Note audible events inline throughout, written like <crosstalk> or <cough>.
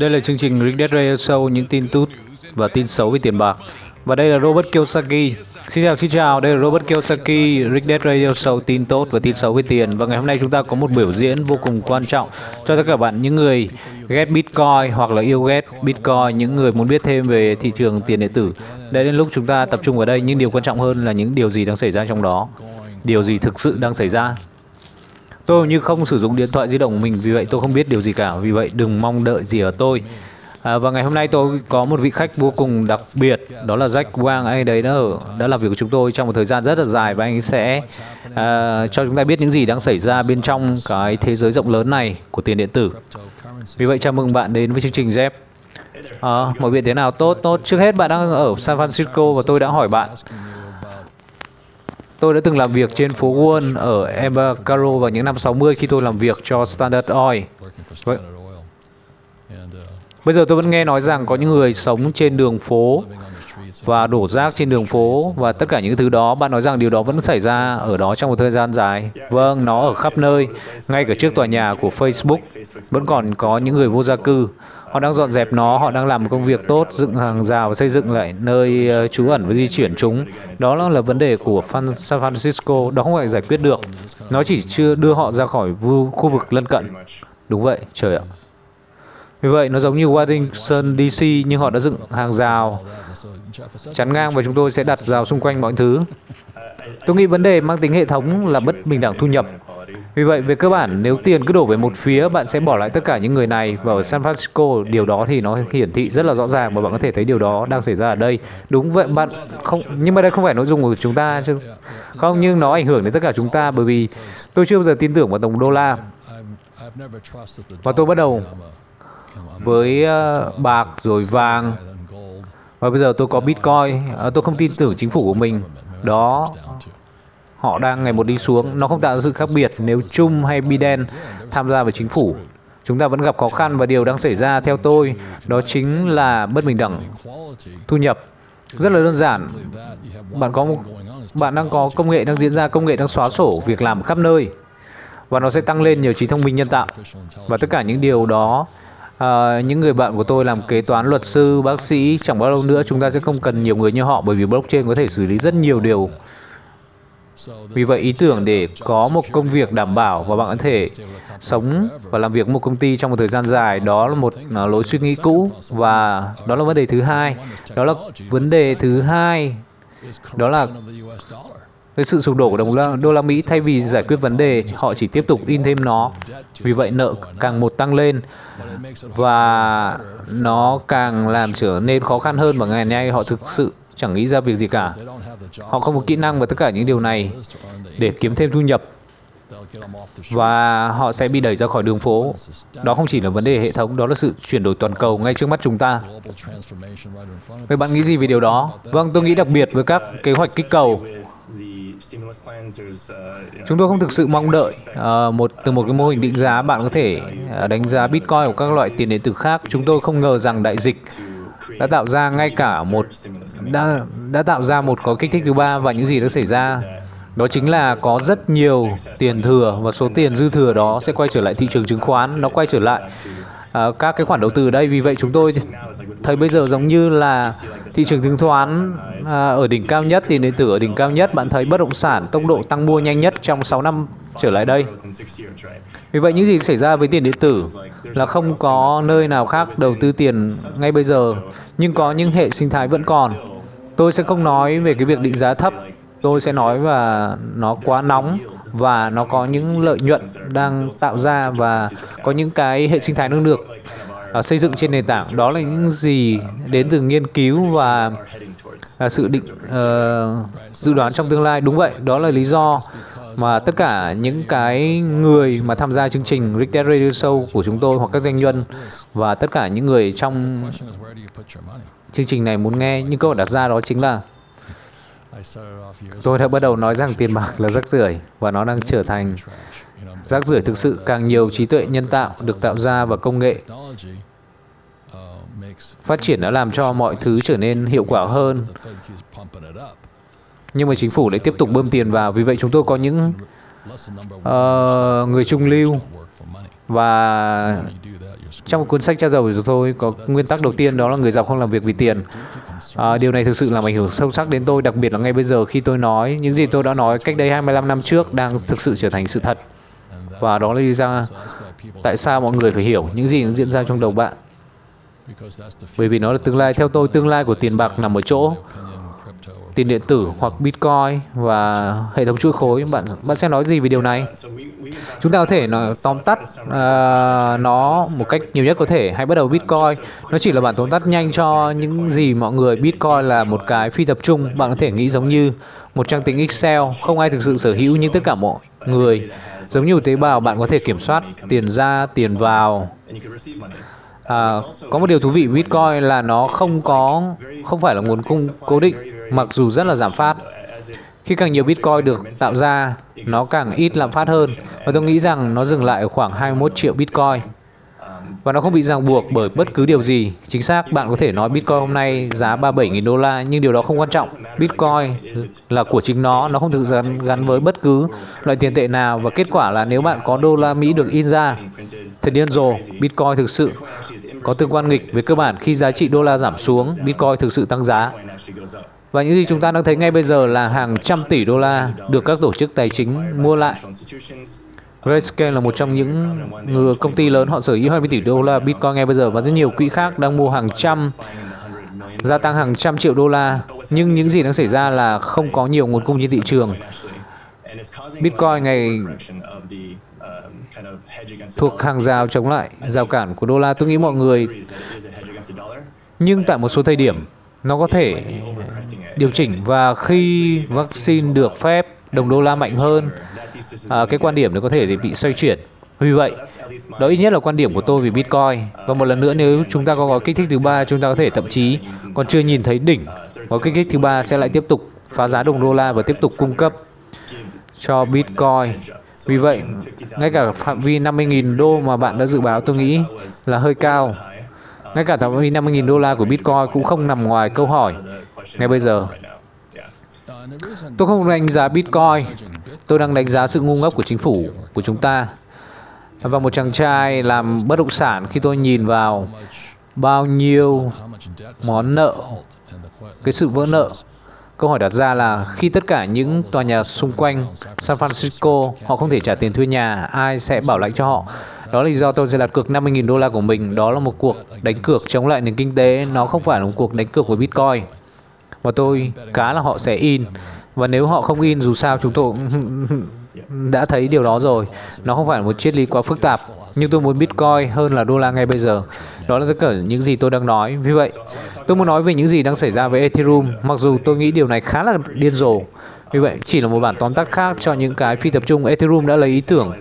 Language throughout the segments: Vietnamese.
Đây là chương trình Rick Dead Radio Show, những tin tốt và tin xấu về tiền bạc. Và đây là Robert Kiyosaki. Xin chào, xin chào, đây là Robert Kiyosaki, Rick Dead Radio Show, tin tốt và tin xấu về tiền. Và ngày hôm nay chúng ta có một biểu diễn vô cùng quan trọng cho tất cả bạn những người ghét Bitcoin hoặc là yêu ghét Bitcoin, những người muốn biết thêm về thị trường tiền điện tử. Đây đến lúc chúng ta tập trung vào đây, nhưng điều quan trọng hơn là những điều gì đang xảy ra trong đó. Điều gì thực sự đang xảy ra. Tôi như không sử dụng điện thoại di động của mình, vì vậy tôi không biết điều gì cả. Vì vậy đừng mong đợi gì ở tôi. À, và ngày hôm nay tôi có một vị khách vô cùng đặc biệt, đó là Jack Wang. Anh đấy đã, ở, đã làm việc với chúng tôi trong một thời gian rất là dài và anh sẽ à, cho chúng ta biết những gì đang xảy ra bên trong cái thế giới rộng lớn này của tiền điện tử. Vì vậy chào mừng bạn đến với chương trình Jeff. À, mọi việc thế nào? Tốt, tốt. Trước hết bạn đang ở San Francisco và tôi đã hỏi bạn Tôi đã từng làm việc trên phố Wall ở Embarcadero vào những năm 60 khi tôi làm việc cho Standard Oil. Vậy. Bây giờ tôi vẫn nghe nói rằng có những người sống trên đường phố và đổ rác trên đường phố và tất cả những thứ đó bạn nói rằng điều đó vẫn xảy ra ở đó trong một thời gian dài vâng nó ở khắp nơi, ngay cả trước tòa nhà của facebook vẫn còn có những người vô gia cư họ đang dọn dẹp nó, họ đang làm một công việc tốt, dựng hàng rào và xây dựng lại nơi ờ, trú ẩn và di chuyển chúng đó là vấn đề của San Francisco, đó không phải giải quyết được nó chỉ chưa đưa họ ra khỏi khu vực lân cận đúng vậy, trời ạ vì vậy, nó giống như Washington DC nhưng họ đã dựng hàng rào, chắn ngang và chúng tôi sẽ đặt rào xung quanh mọi thứ. Tôi nghĩ vấn đề mang tính hệ thống là bất bình đẳng thu nhập. Vì vậy, về cơ bản, nếu tiền cứ đổ về một phía, bạn sẽ bỏ lại tất cả những người này. Và ở San Francisco, điều đó thì nó hiển thị rất là rõ ràng và bạn có thể thấy điều đó đang xảy ra ở đây. Đúng vậy, bạn không, nhưng mà đây không phải nội dung của chúng ta chứ. Không, nhưng nó ảnh hưởng đến tất cả chúng ta bởi vì tôi chưa bao giờ tin tưởng vào đồng đô la. Và tôi bắt đầu với uh, bạc rồi vàng và bây giờ tôi có bitcoin uh, tôi không tin tưởng chính phủ của mình đó họ đang ngày một đi xuống. Nó không tạo ra sự khác biệt nếu Trung hay Biden tham gia vào chính phủ. Chúng ta vẫn gặp khó khăn và điều đang xảy ra theo tôi đó chính là bất bình đẳng thu nhập. Rất là đơn giản. Bạn có bạn đang có công nghệ đang diễn ra công nghệ đang xóa sổ việc làm khắp nơi. Và nó sẽ tăng lên nhờ trí thông minh nhân tạo. Và tất cả những điều đó À, những người bạn của tôi làm kế toán, luật sư, bác sĩ, chẳng bao lâu nữa chúng ta sẽ không cần nhiều người như họ bởi vì blockchain có thể xử lý rất nhiều điều. Vì vậy ý tưởng để có một công việc đảm bảo và bạn có thể sống và làm việc một công ty trong một thời gian dài đó là một à, lối suy nghĩ cũ và đó là vấn đề thứ hai. Đó là vấn đề thứ hai đó là với sự sụp đổ của đồng đô la Mỹ thay vì giải quyết vấn đề, họ chỉ tiếp tục in thêm nó. Vì vậy nợ càng một tăng lên và nó càng làm trở nên khó khăn hơn và ngày nay họ thực sự chẳng nghĩ ra việc gì cả. Họ không có kỹ năng và tất cả những điều này để kiếm thêm thu nhập và họ sẽ bị đẩy ra khỏi đường phố. Đó không chỉ là vấn đề hệ thống, đó là sự chuyển đổi toàn cầu ngay trước mắt chúng ta. Vậy bạn nghĩ gì về điều đó? Vâng, tôi nghĩ đặc biệt với các kế hoạch kích cầu Chúng tôi không thực sự mong đợi uh, một từ một cái mô hình định giá bạn có thể uh, đánh giá Bitcoin của các loại tiền điện tử khác. Chúng tôi không ngờ rằng đại dịch đã tạo ra ngay cả một đã đã tạo ra một có kích thích thứ ba và những gì đã xảy ra. Đó chính là có rất nhiều tiền thừa và số tiền dư thừa đó sẽ quay trở lại thị trường chứng khoán nó quay trở lại à, các cái khoản đầu tư ở đây. Vì vậy chúng tôi thấy bây giờ giống như là thị trường chứng khoán à, ở đỉnh cao nhất tiền điện tử ở đỉnh cao nhất. Bạn thấy bất động sản tốc độ tăng mua nhanh nhất trong 6 năm trở lại đây. Vì vậy những gì xảy ra với tiền điện tử là không có nơi nào khác đầu tư tiền ngay bây giờ nhưng có những hệ sinh thái vẫn còn. Tôi sẽ không nói về cái việc định giá thấp. Tôi sẽ nói và nó quá nóng và nó có những lợi nhuận đang tạo ra và có những cái hệ sinh thái năng lượng uh, à, xây dựng trên nền tảng. Đó là những gì đến từ nghiên cứu và là sự định uh, dự đoán trong tương lai. Đúng vậy đó là lý do mà tất cả những cái người mà tham gia chương trình Rick Dead Radio Show của chúng tôi hoặc các doanh nhân và tất cả những người trong chương trình này muốn nghe những câu hỏi đặt ra đó chính là Tôi đã bắt đầu nói rằng tiền bạc là rác rưởi và nó đang trở thành rác rưởi thực sự. Càng nhiều trí tuệ nhân tạo được tạo ra và công nghệ phát triển đã làm cho mọi thứ trở nên hiệu quả hơn nhưng mà chính phủ lại tiếp tục bơm tiền vào vì vậy chúng tôi có những uh, người trung lưu Và trong một cuốn sách cha giàu của tôi có nguyên tắc đầu tiên đó là người giàu không làm việc vì tiền. À, điều này thực sự làm ảnh hưởng sâu sắc đến tôi, đặc biệt là ngay bây giờ khi tôi nói những gì tôi đã nói cách đây 25 năm trước đang thực sự trở thành sự thật. Và đó là lý do tại sao mọi người phải hiểu những gì diễn ra trong đầu bạn. Bởi vì nó là tương lai. Theo tôi, tương lai của tiền bạc nằm ở chỗ tiền điện tử hoặc Bitcoin và hệ thống chuỗi khối. Bạn bạn sẽ nói gì về điều này? Chúng ta có thể nói tóm tắt uh, nó một cách nhiều nhất có thể. Hãy bắt đầu Bitcoin. Nó chỉ là bản tóm tắt nhanh cho những gì mọi người. Bitcoin là một cái phi tập trung. Bạn có thể nghĩ giống như một trang tính Excel. Không ai thực sự sở hữu nhưng tất cả mọi người. Giống như một tế bào, bạn có thể kiểm soát tiền ra, tiền vào. À, có một điều thú vị Bitcoin là nó không có không phải là nguồn cung cố định mặc dù rất là giảm phát. Khi càng nhiều Bitcoin được tạo ra, nó càng ít lạm phát hơn và tôi nghĩ rằng nó dừng lại ở khoảng 21 triệu Bitcoin và nó không bị ràng buộc bởi bất cứ điều gì. Chính xác, bạn có thể nói Bitcoin hôm nay giá 37.000 đô la, nhưng điều đó không quan trọng. Bitcoin là của chính nó, nó không thực gắn, gắn với bất cứ loại tiền tệ nào và kết quả là nếu bạn có đô la Mỹ được in ra, thật điên rồ, Bitcoin thực sự có tương quan nghịch với cơ bản khi giá trị đô la giảm xuống, Bitcoin thực sự tăng giá. Và những gì chúng ta đang thấy ngay bây giờ là hàng trăm tỷ đô la được các tổ chức tài chính mua lại Grayscale là một trong những công ty lớn, họ sở hữu 20 tỷ đô la. Bitcoin ngay bây giờ và rất nhiều quỹ khác đang mua hàng trăm, gia tăng hàng trăm triệu đô la. Nhưng những gì đang xảy ra là không có nhiều nguồn cung trên thị trường. Bitcoin ngày thuộc hàng rào chống lại rào cản của đô la. Tôi nghĩ mọi người, nhưng tại một số thời điểm, nó có thể điều chỉnh. Và khi vaccine được phép, đồng đô la mạnh hơn à, cái quan điểm nó có thể bị xoay chuyển. Vì vậy đó ít nhất là quan điểm của tôi về Bitcoin. Và một lần nữa nếu chúng ta có gói kích thích thứ ba chúng ta có thể thậm chí còn chưa nhìn thấy đỉnh gói kích thích thứ ba sẽ lại tiếp tục phá giá đồng đô la và tiếp tục cung cấp cho Bitcoin. Vì vậy ngay cả phạm vi 50.000 đô mà bạn đã dự báo tôi nghĩ là hơi cao. Ngay cả phạm vi 50.000 đô la của Bitcoin cũng không nằm ngoài câu hỏi ngay bây giờ. Tôi không đánh giá Bitcoin, tôi đang đánh giá sự ngu ngốc của chính phủ của chúng ta. Và một chàng trai làm bất động sản khi tôi nhìn vào bao nhiêu món nợ, cái sự vỡ nợ. Câu hỏi đặt ra là khi tất cả những tòa nhà xung quanh San Francisco họ không thể trả tiền thuê nhà, ai sẽ bảo lãnh cho họ? Đó là lý do tôi sẽ đặt cược 50.000 đô la của mình. Đó là một cuộc đánh cược chống lại nền kinh tế. Nó không phải là một cuộc đánh cược với Bitcoin và tôi cá là họ sẽ in và nếu họ không in dù sao chúng tôi cũng <laughs> đã thấy điều đó rồi. Nó không phải là một triết lý quá phức tạp nhưng tôi muốn bitcoin hơn là đô la ngay bây giờ. Đó là tất cả những gì tôi đang nói. Vì vậy tôi muốn nói về những gì đang xảy ra với ethereum mặc dù tôi nghĩ điều này khá là điên rồ. Vì vậy chỉ là một bản tóm tắt khác cho những cái phi tập trung. Ethereum đã lấy ý tưởng.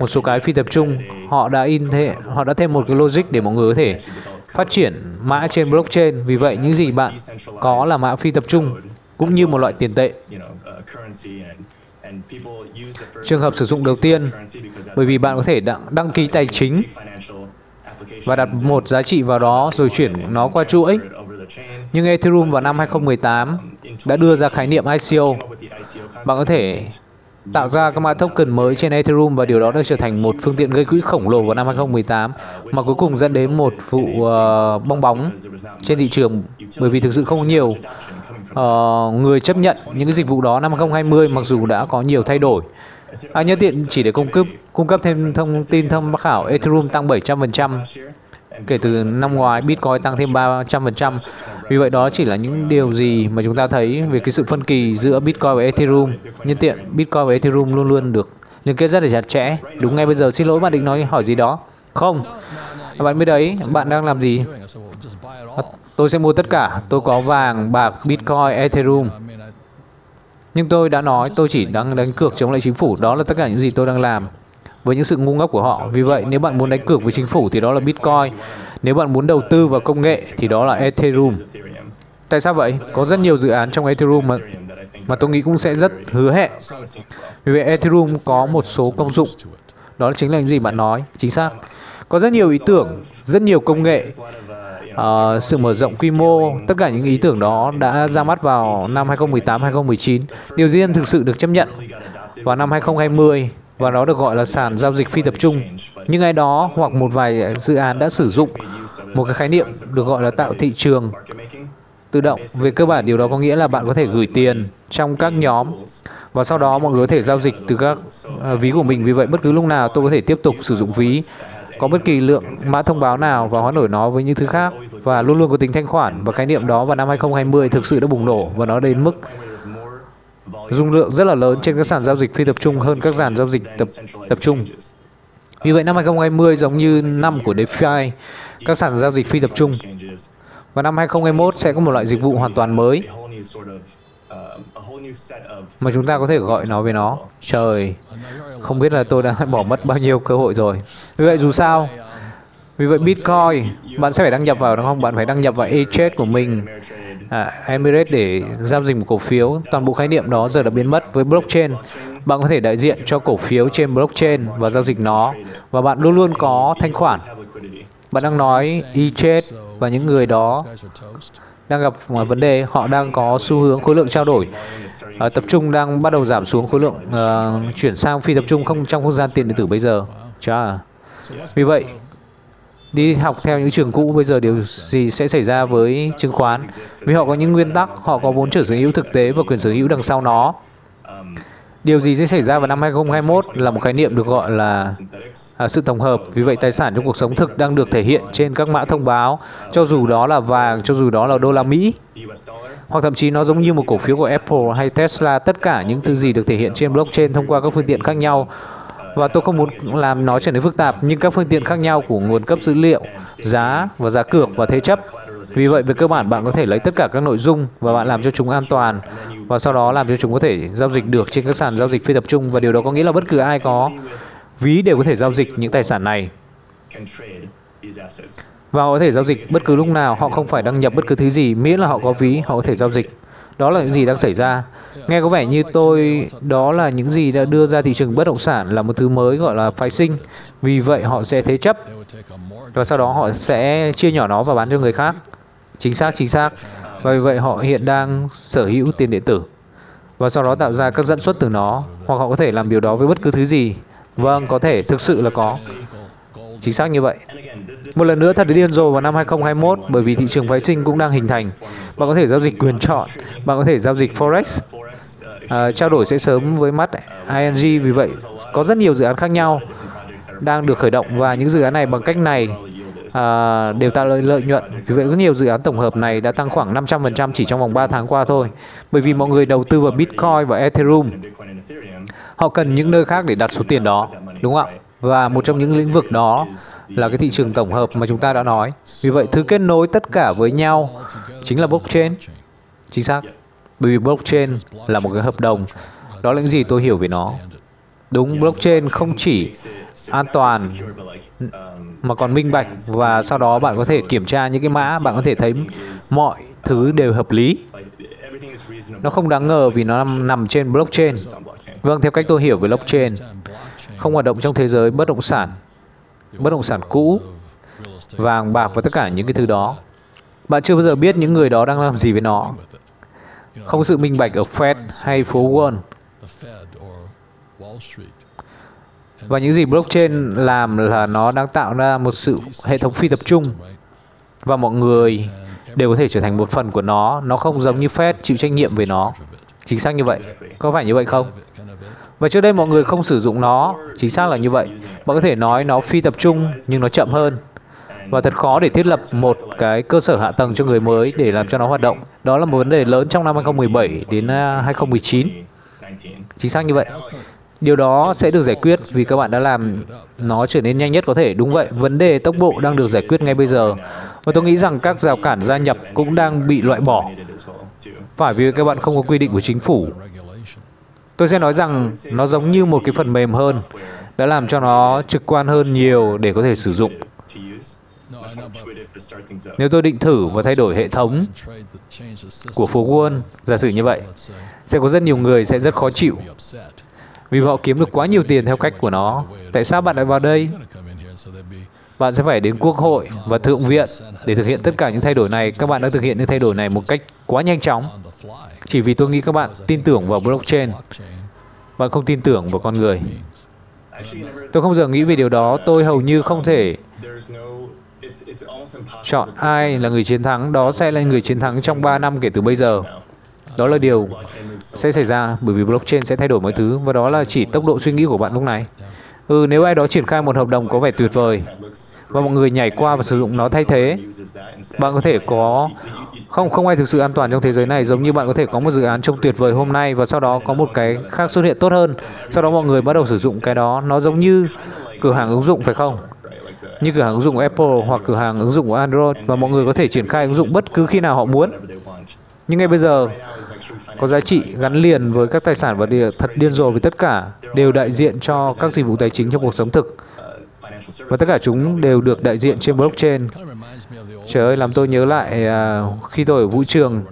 Một số cái phi tập trung họ đã in thế họ đã thêm một cái logic để mọi người có thể phát triển mã trên blockchain. Vì vậy, những gì bạn có là mã phi tập trung cũng như một loại tiền tệ. Trường hợp sử dụng đầu tiên, bởi vì bạn có thể đăng, đăng ký tài chính và đặt một giá trị vào đó rồi chuyển nó qua chuỗi. Nhưng Ethereum vào năm 2018 đã đưa ra khái niệm ICO. Bạn có thể tạo ra các mã token mới trên Ethereum và điều đó đã trở thành một phương tiện gây quỹ khổng lồ vào năm 2018 mà cuối cùng dẫn đến một vụ uh, bong bóng trên thị trường bởi vì thực sự không nhiều uh, người chấp nhận những cái dịch vụ đó năm 2020 mặc dù đã có nhiều thay đổi. À, nhân tiện chỉ để cung cấp cung cấp thêm thông tin tham khảo Ethereum tăng 700% kể từ năm ngoái Bitcoin tăng thêm 300%. Vì vậy đó chỉ là những điều gì mà chúng ta thấy về cái sự phân kỳ giữa Bitcoin và Ethereum. Nhân tiện, Bitcoin và Ethereum luôn luôn được liên kết rất là chặt chẽ. Đúng ngay bây giờ, xin lỗi bạn định nói hỏi gì đó? Không. Bạn mới đấy, bạn đang làm gì? Tôi sẽ mua tất cả. Tôi có vàng, bạc, Bitcoin, Ethereum. Nhưng tôi đã nói tôi chỉ đang đánh cược chống lại chính phủ. Đó là tất cả những gì tôi đang làm với những sự ngu ngốc của họ. Vì vậy, nếu bạn muốn đánh cược với chính phủ thì đó là Bitcoin. Nếu bạn muốn đầu tư vào công nghệ thì đó là Ethereum. Tại sao vậy? Có rất nhiều dự án trong Ethereum mà mà tôi nghĩ cũng sẽ rất hứa hẹn. Vì vậy Ethereum có một số công dụng. Đó chính là những gì bạn nói, chính xác. Có rất nhiều ý tưởng, rất nhiều công nghệ, uh, sự mở rộng quy mô, tất cả những ý tưởng đó đã ra mắt vào năm 2018-2019. Điều tiên thực sự được chấp nhận vào năm 2020 và nó được gọi là sàn giao dịch phi tập trung. Nhưng ai đó hoặc một vài dự án đã sử dụng một cái khái niệm được gọi là tạo thị trường tự động. Về cơ bản, điều đó có nghĩa là bạn có thể gửi tiền trong các nhóm và sau đó mọi người có thể giao dịch từ các à, ví của mình. Vì vậy, bất cứ lúc nào tôi có thể tiếp tục sử dụng ví, có bất kỳ lượng mã thông báo nào và hoán đổi nó với những thứ khác và luôn luôn có tính thanh khoản và khái niệm đó vào năm 2020 thực sự đã bùng nổ và nó đến mức dung lượng rất là lớn trên các sàn giao dịch phi tập trung hơn các sàn giao dịch tập tập trung. Vì vậy năm 2020 giống như năm của DeFi, các sàn giao dịch phi tập trung. Và năm 2021 sẽ có một loại dịch vụ hoàn toàn mới mà chúng ta có thể gọi nó về nó. Trời, không biết là tôi đã <laughs> bỏ mất bao nhiêu cơ hội rồi. Vì vậy dù sao, vì vậy Bitcoin, bạn sẽ phải đăng nhập vào đúng không? Bạn phải đăng nhập vào e của mình, à, Emirates để giao dịch một cổ phiếu. Toàn bộ khái niệm đó giờ đã biến mất với blockchain. Bạn có thể đại diện cho cổ phiếu trên blockchain và giao dịch nó, và bạn luôn luôn có thanh khoản. Bạn đang nói e và những người đó đang gặp một vấn đề họ đang có xu hướng khối lượng trao đổi uh, tập trung đang bắt đầu giảm xuống khối lượng uh, chuyển sang phi tập trung không trong không gian tiền điện tử bây giờ Chà. vì vậy đi học theo những trường cũ bây giờ điều gì sẽ xảy ra với chứng khoán vì họ có những nguyên tắc họ có vốn chủ sở hữu thực tế và quyền sở hữu đằng sau nó Điều gì sẽ xảy ra vào năm 2021 là một khái niệm được gọi là à, sự tổng hợp. Vì vậy tài sản trong cuộc sống thực đang được thể hiện trên các mã thông báo, cho dù đó là vàng, cho dù đó là đô la Mỹ. Hoặc thậm chí nó giống như một cổ phiếu của Apple hay Tesla, tất cả những thứ gì được thể hiện trên blockchain thông qua các phương tiện khác nhau. Và tôi không muốn làm nó trở nên phức tạp, nhưng các phương tiện khác nhau của nguồn cấp dữ liệu, giá và giá cược và thế chấp vì vậy về cơ bản bạn có thể lấy tất cả các nội dung và bạn làm cho chúng an toàn và sau đó làm cho chúng có thể giao dịch được trên các sàn giao dịch phi tập trung và điều đó có nghĩa là bất cứ ai có ví đều có thể giao dịch những tài sản này. Và họ có thể giao dịch bất cứ lúc nào, họ không phải đăng nhập bất cứ thứ gì, miễn là họ có ví, họ có thể giao dịch. Đó là những gì đang xảy ra. Nghe có vẻ như tôi, đó là những gì đã đưa ra thị trường bất động sản là một thứ mới gọi là phái sinh. Vì vậy họ sẽ thế chấp và sau đó họ sẽ chia nhỏ nó và bán cho người khác. Chính xác, chính xác. Và vì vậy họ hiện đang sở hữu tiền điện tử và sau đó tạo ra các dẫn xuất từ nó hoặc họ có thể làm điều đó với bất cứ thứ gì. Vâng, có thể thực sự là có. Chính xác như vậy. Một lần nữa thật điên rồ vào năm 2021 bởi vì thị trường phái sinh cũng đang hình thành. Bạn có thể giao dịch quyền chọn, bạn có thể giao dịch Forex. À, trao đổi sẽ sớm với mắt ING vì vậy có rất nhiều dự án khác nhau đang được khởi động và những dự án này bằng cách này à, đều tạo lợi, lợi nhuận. Vì vậy có nhiều dự án tổng hợp này đã tăng khoảng 500% chỉ trong vòng 3 tháng qua thôi. Bởi vì mọi người đầu tư vào Bitcoin và Ethereum. Họ cần những nơi khác để đặt số tiền đó, đúng không ạ? Và một trong những lĩnh vực đó là cái thị trường tổng hợp mà chúng ta đã nói. Vì vậy thứ kết nối tất cả với nhau chính là blockchain. Chính xác. Bởi vì blockchain là một cái hợp đồng. Đó là những gì tôi hiểu về nó. Đúng, blockchain không chỉ an toàn mà còn minh bạch và sau đó bạn có thể kiểm tra những cái mã, bạn có thể thấy mọi thứ đều hợp lý. Nó không đáng ngờ vì nó nằm, nằm trên blockchain. Vâng, theo cách tôi hiểu về blockchain, không hoạt động trong thế giới bất động sản, bất động sản cũ, vàng bạc và tất cả những cái thứ đó. Bạn chưa bao giờ biết những người đó đang làm gì với nó. Không sự minh bạch ở Fed hay phố Wall. Và những gì blockchain làm là nó đang tạo ra một sự hệ thống phi tập trung và mọi người đều có thể trở thành một phần của nó. Nó không giống như Fed chịu trách nhiệm về nó. Chính xác như vậy. Có phải như vậy không? Và trước đây mọi người không sử dụng nó, chính xác là như vậy. Bạn có thể nói nó phi tập trung nhưng nó chậm hơn. Và thật khó để thiết lập một cái cơ sở hạ tầng cho người mới để làm cho nó hoạt động. Đó là một vấn đề lớn trong năm 2017 đến à, 2019. Chính xác như vậy. Điều đó sẽ được giải quyết vì các bạn đã làm nó trở nên nhanh nhất có thể. Đúng vậy, vấn đề tốc độ đang được giải quyết ngay bây giờ. Và tôi nghĩ rằng các rào cản gia nhập cũng đang bị loại bỏ. Phải vì các bạn không có quy định của chính phủ Tôi sẽ nói rằng nó giống như một cái phần mềm hơn, đã làm cho nó trực quan hơn nhiều để có thể sử dụng. Nếu tôi định thử và thay đổi hệ thống của phố Wall, giả sử như vậy, sẽ có rất nhiều người sẽ rất khó chịu vì họ kiếm được quá nhiều tiền theo cách của nó. Tại sao bạn lại vào đây? Bạn sẽ phải đến quốc hội và thượng viện để thực hiện tất cả những thay đổi này. Các bạn đã thực hiện những thay đổi này một cách quá nhanh chóng. Chỉ vì tôi nghĩ các bạn tin tưởng vào blockchain. Bạn không tin tưởng vào con người. Tôi không bao giờ nghĩ về điều đó, tôi hầu như không thể chọn ai là người chiến thắng, đó sẽ là người chiến thắng trong 3 năm kể từ bây giờ. Đó là điều sẽ xảy ra bởi vì blockchain sẽ thay đổi mọi thứ và đó là chỉ tốc độ suy nghĩ của bạn lúc này. Ừ, nếu ai đó triển khai một hợp đồng có vẻ tuyệt vời và mọi người nhảy qua và sử dụng nó thay thế, bạn có thể có không không ai thực sự an toàn trong thế giới này giống như bạn có thể có một dự án trông tuyệt vời hôm nay và sau đó có một cái khác xuất hiện tốt hơn. Sau đó mọi người bắt đầu sử dụng cái đó, nó giống như cửa hàng ứng dụng phải không? Như cửa hàng ứng dụng Apple hoặc cửa hàng ứng dụng của Android và mọi người có thể triển khai ứng dụng bất cứ khi nào họ muốn. Nhưng ngay bây giờ, có giá trị gắn liền với các tài sản và địa thật điên rồ vì tất cả đều đại diện cho các dịch vụ tài chính trong cuộc sống thực. Và tất cả chúng đều được đại diện trên blockchain. Trời ơi, làm tôi nhớ lại uh, khi tôi ở vũ trường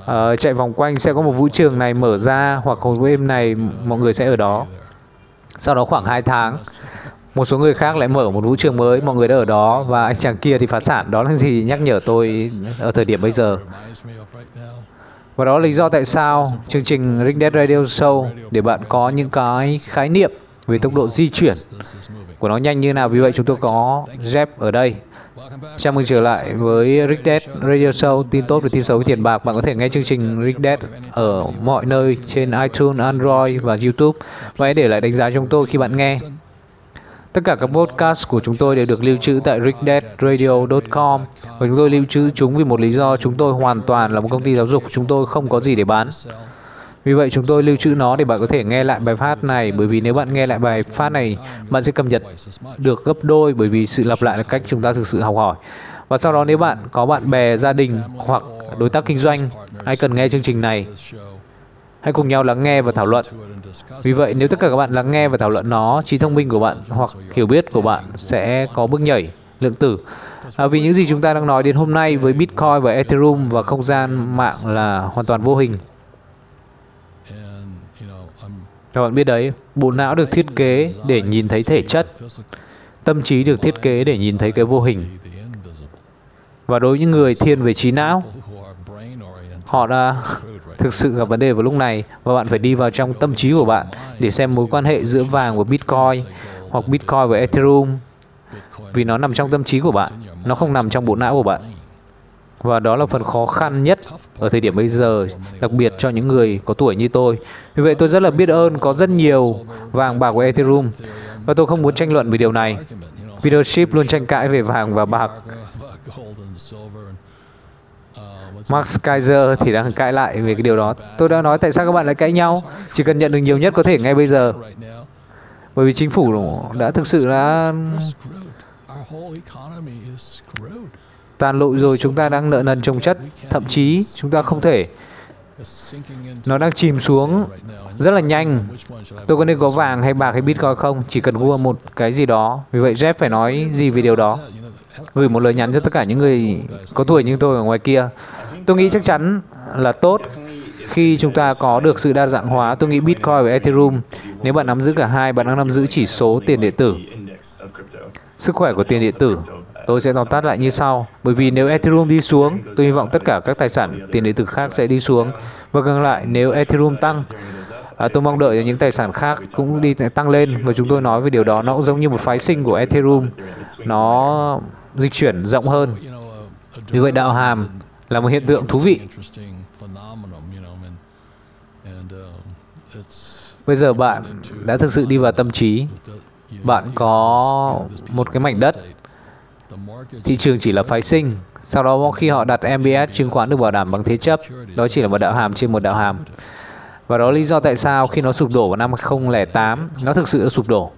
uh, chạy vòng quanh sẽ có một vũ trường này mở ra hoặc hồi đêm này mọi người sẽ ở đó. Sau đó khoảng 2 tháng một số người khác lại mở một vũ trường mới mọi người đã ở đó và anh chàng kia thì phá sản đó là gì nhắc nhở tôi ở thời điểm bây giờ và đó là lý do tại sao chương trình Ring Dead Radio Show để bạn có những cái khái niệm về tốc độ di chuyển của nó nhanh như nào. Vì vậy chúng tôi có Jeff ở đây. Chào mừng trở lại với Rick Dead Radio Show, tin tốt và tin xấu với tiền bạc. Bạn có thể nghe chương trình Rick Dead ở mọi nơi trên iTunes, Android và YouTube. Và hãy để lại đánh giá chúng tôi khi bạn nghe. Tất cả các podcast của chúng tôi đều được lưu trữ tại rickdeadradio.com và chúng tôi lưu trữ chúng vì một lý do chúng tôi hoàn toàn là một công ty giáo dục, chúng tôi không có gì để bán. Vì vậy chúng tôi lưu trữ nó để bạn có thể nghe lại bài phát này bởi vì nếu bạn nghe lại bài phát này bạn sẽ cập nhật được gấp đôi bởi vì sự lặp lại là cách chúng ta thực sự học hỏi. Và sau đó nếu bạn có bạn bè, gia đình hoặc đối tác kinh doanh ai cần nghe chương trình này Hãy cùng nhau lắng nghe và thảo luận. Vì vậy, nếu tất cả các bạn lắng nghe và thảo luận nó, trí thông minh của bạn hoặc hiểu biết của bạn sẽ có bước nhảy lượng tử. À, vì những gì chúng ta đang nói đến hôm nay với Bitcoin và Ethereum và không gian mạng là hoàn toàn vô hình. Các bạn biết đấy, bộ não được thiết kế để nhìn thấy thể chất. Tâm trí được thiết kế để nhìn thấy cái vô hình. Và đối với những người thiên về trí não, họ đã thực sự gặp vấn đề vào lúc này và bạn phải đi vào trong tâm trí của bạn để xem mối quan hệ giữa vàng và Bitcoin hoặc Bitcoin và Ethereum vì nó nằm trong tâm trí của bạn, nó không nằm trong bộ não của bạn. Và đó là phần khó khăn nhất ở thời điểm bây giờ, đặc biệt cho những người có tuổi như tôi. Vì vậy tôi rất là biết ơn có rất nhiều vàng bạc của Ethereum và tôi không muốn tranh luận về điều này. Leadership luôn tranh cãi về vàng và bạc Max Kaiser thì đang cãi lại về cái điều đó. Tôi đã nói tại sao các bạn lại cãi nhau? Chỉ cần nhận được nhiều nhất có thể ngay bây giờ. Bởi vì chính phủ đã thực sự đã tàn lụi rồi chúng ta đang nợ nần trồng chất thậm chí chúng ta không thể. Nó đang chìm xuống rất là nhanh. Tôi có nên có vàng hay bạc hay bitcoin không? Chỉ cần mua một cái gì đó. Vì vậy Jeff phải nói gì về điều đó? Gửi một lời nhắn cho tất cả những người có tuổi như tôi ở ngoài kia. Tôi nghĩ chắc chắn là tốt. Khi chúng ta có được sự đa dạng hóa. Tôi nghĩ Bitcoin và Ethereum, nếu bạn nắm giữ cả hai, bạn đang nắm giữ chỉ số tiền điện tử. Sức khỏe của tiền điện tử Tôi sẽ tóm tắt lại như sau. Bởi vì nếu Ethereum đi xuống, tôi hy vọng tất cả các tài sản tiền điện tử khác sẽ đi xuống. Và ngược lại, nếu Ethereum tăng, à, tôi mong đợi những tài sản khác cũng đi tăng lên. Và chúng tôi nói về điều đó, nó cũng giống như một phái sinh của Ethereum. Nó dịch chuyển rộng hơn. Vì vậy đạo hàm là một hiện tượng thú vị. Bây giờ bạn đã thực sự đi vào tâm trí. Bạn có một cái mảnh đất. Thị trường chỉ là phái sinh. Sau đó khi họ đặt MBS chứng khoán được bảo đảm bằng thế chấp, đó chỉ là một đạo hàm trên một đạo hàm. Và đó là lý do tại sao khi nó sụp đổ vào năm 2008, nó thực sự đã sụp đổ.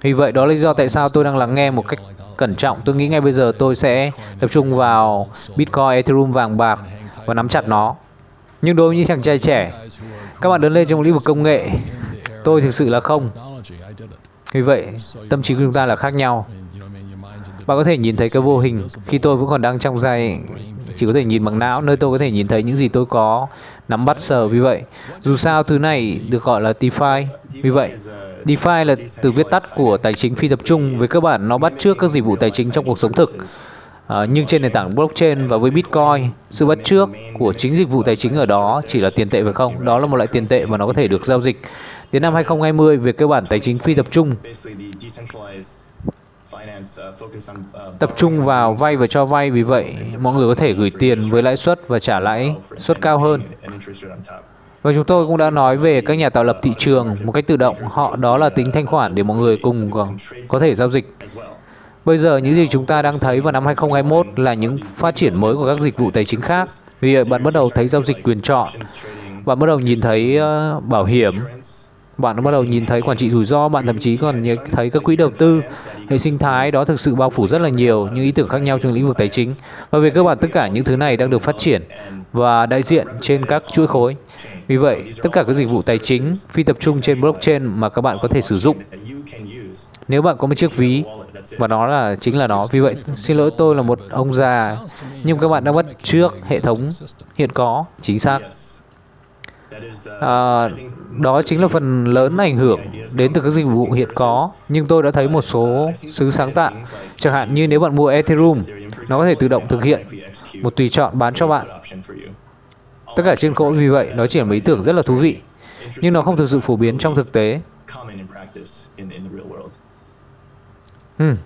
Vì vậy đó là lý do tại sao tôi đang lắng nghe một cách cẩn trọng. Tôi nghĩ ngay bây giờ tôi sẽ tập trung vào Bitcoin, Ethereum, vàng bạc và nắm chặt nó. Nhưng đối với những chàng trai trẻ, các bạn lớn lên trong lĩnh vực công nghệ, tôi thực sự là không. Vì vậy, tâm trí của chúng ta là khác nhau. Bạn có thể nhìn thấy cái vô hình khi tôi vẫn còn đang trong giai chỉ có thể nhìn bằng não nơi tôi có thể nhìn thấy những gì tôi có nắm bắt sở vì vậy dù sao thứ này được gọi là DeFi vì vậy DeFi là từ viết tắt của tài chính phi tập trung. Về cơ bản, nó bắt trước các dịch vụ tài chính trong cuộc sống thực. À, nhưng trên nền tảng blockchain và với Bitcoin, sự bắt trước của chính dịch vụ tài chính ở đó chỉ là tiền tệ phải không? Đó là một loại tiền tệ mà nó có thể được giao dịch Đến năm 2020, về cơ bản tài chính phi tập trung tập trung vào vay và cho vay vì vậy mọi người có thể gửi tiền với lãi suất và trả lãi suất cao hơn. và chúng tôi cũng đã nói về các nhà tạo lập thị trường một cách tự động. Họ đó là tính thanh khoản để mọi người cùng có thể giao dịch. Bây giờ những gì chúng ta đang thấy vào năm 2021 là những phát triển mới của các dịch vụ tài chính khác. Vì vậy bạn bắt đầu thấy giao dịch quyền chọn, bạn bắt đầu nhìn thấy uh, bảo hiểm, bạn bắt đầu nhìn thấy quản trị rủi ro, bạn thậm chí còn thấy các quỹ đầu tư. Hệ sinh thái đó thực sự bao phủ rất là nhiều những ý tưởng khác nhau trong lĩnh vực tài chính. Và về cơ bản tất cả những thứ này đang được phát triển và đại diện trên các chuỗi khối. Vì vậy, tất cả các dịch vụ tài chính phi tập trung trên blockchain mà các bạn có thể sử dụng. Nếu bạn có một chiếc ví và đó là chính là nó. Vì vậy, xin lỗi tôi là một ông già, nhưng các bạn đã mất trước hệ thống hiện có chính xác. À, đó chính là phần lớn ảnh hưởng đến từ các dịch vụ hiện có nhưng tôi đã thấy một số sự sáng tạo. Chẳng hạn như nếu bạn mua Ethereum nó có thể tự động thực hiện một tùy chọn bán cho bạn. Tất cả trên cỗ vì vậy nó chỉ là một ý tưởng rất là thú vị nhưng nó không thực sự phổ biến trong thực tế. Hmm.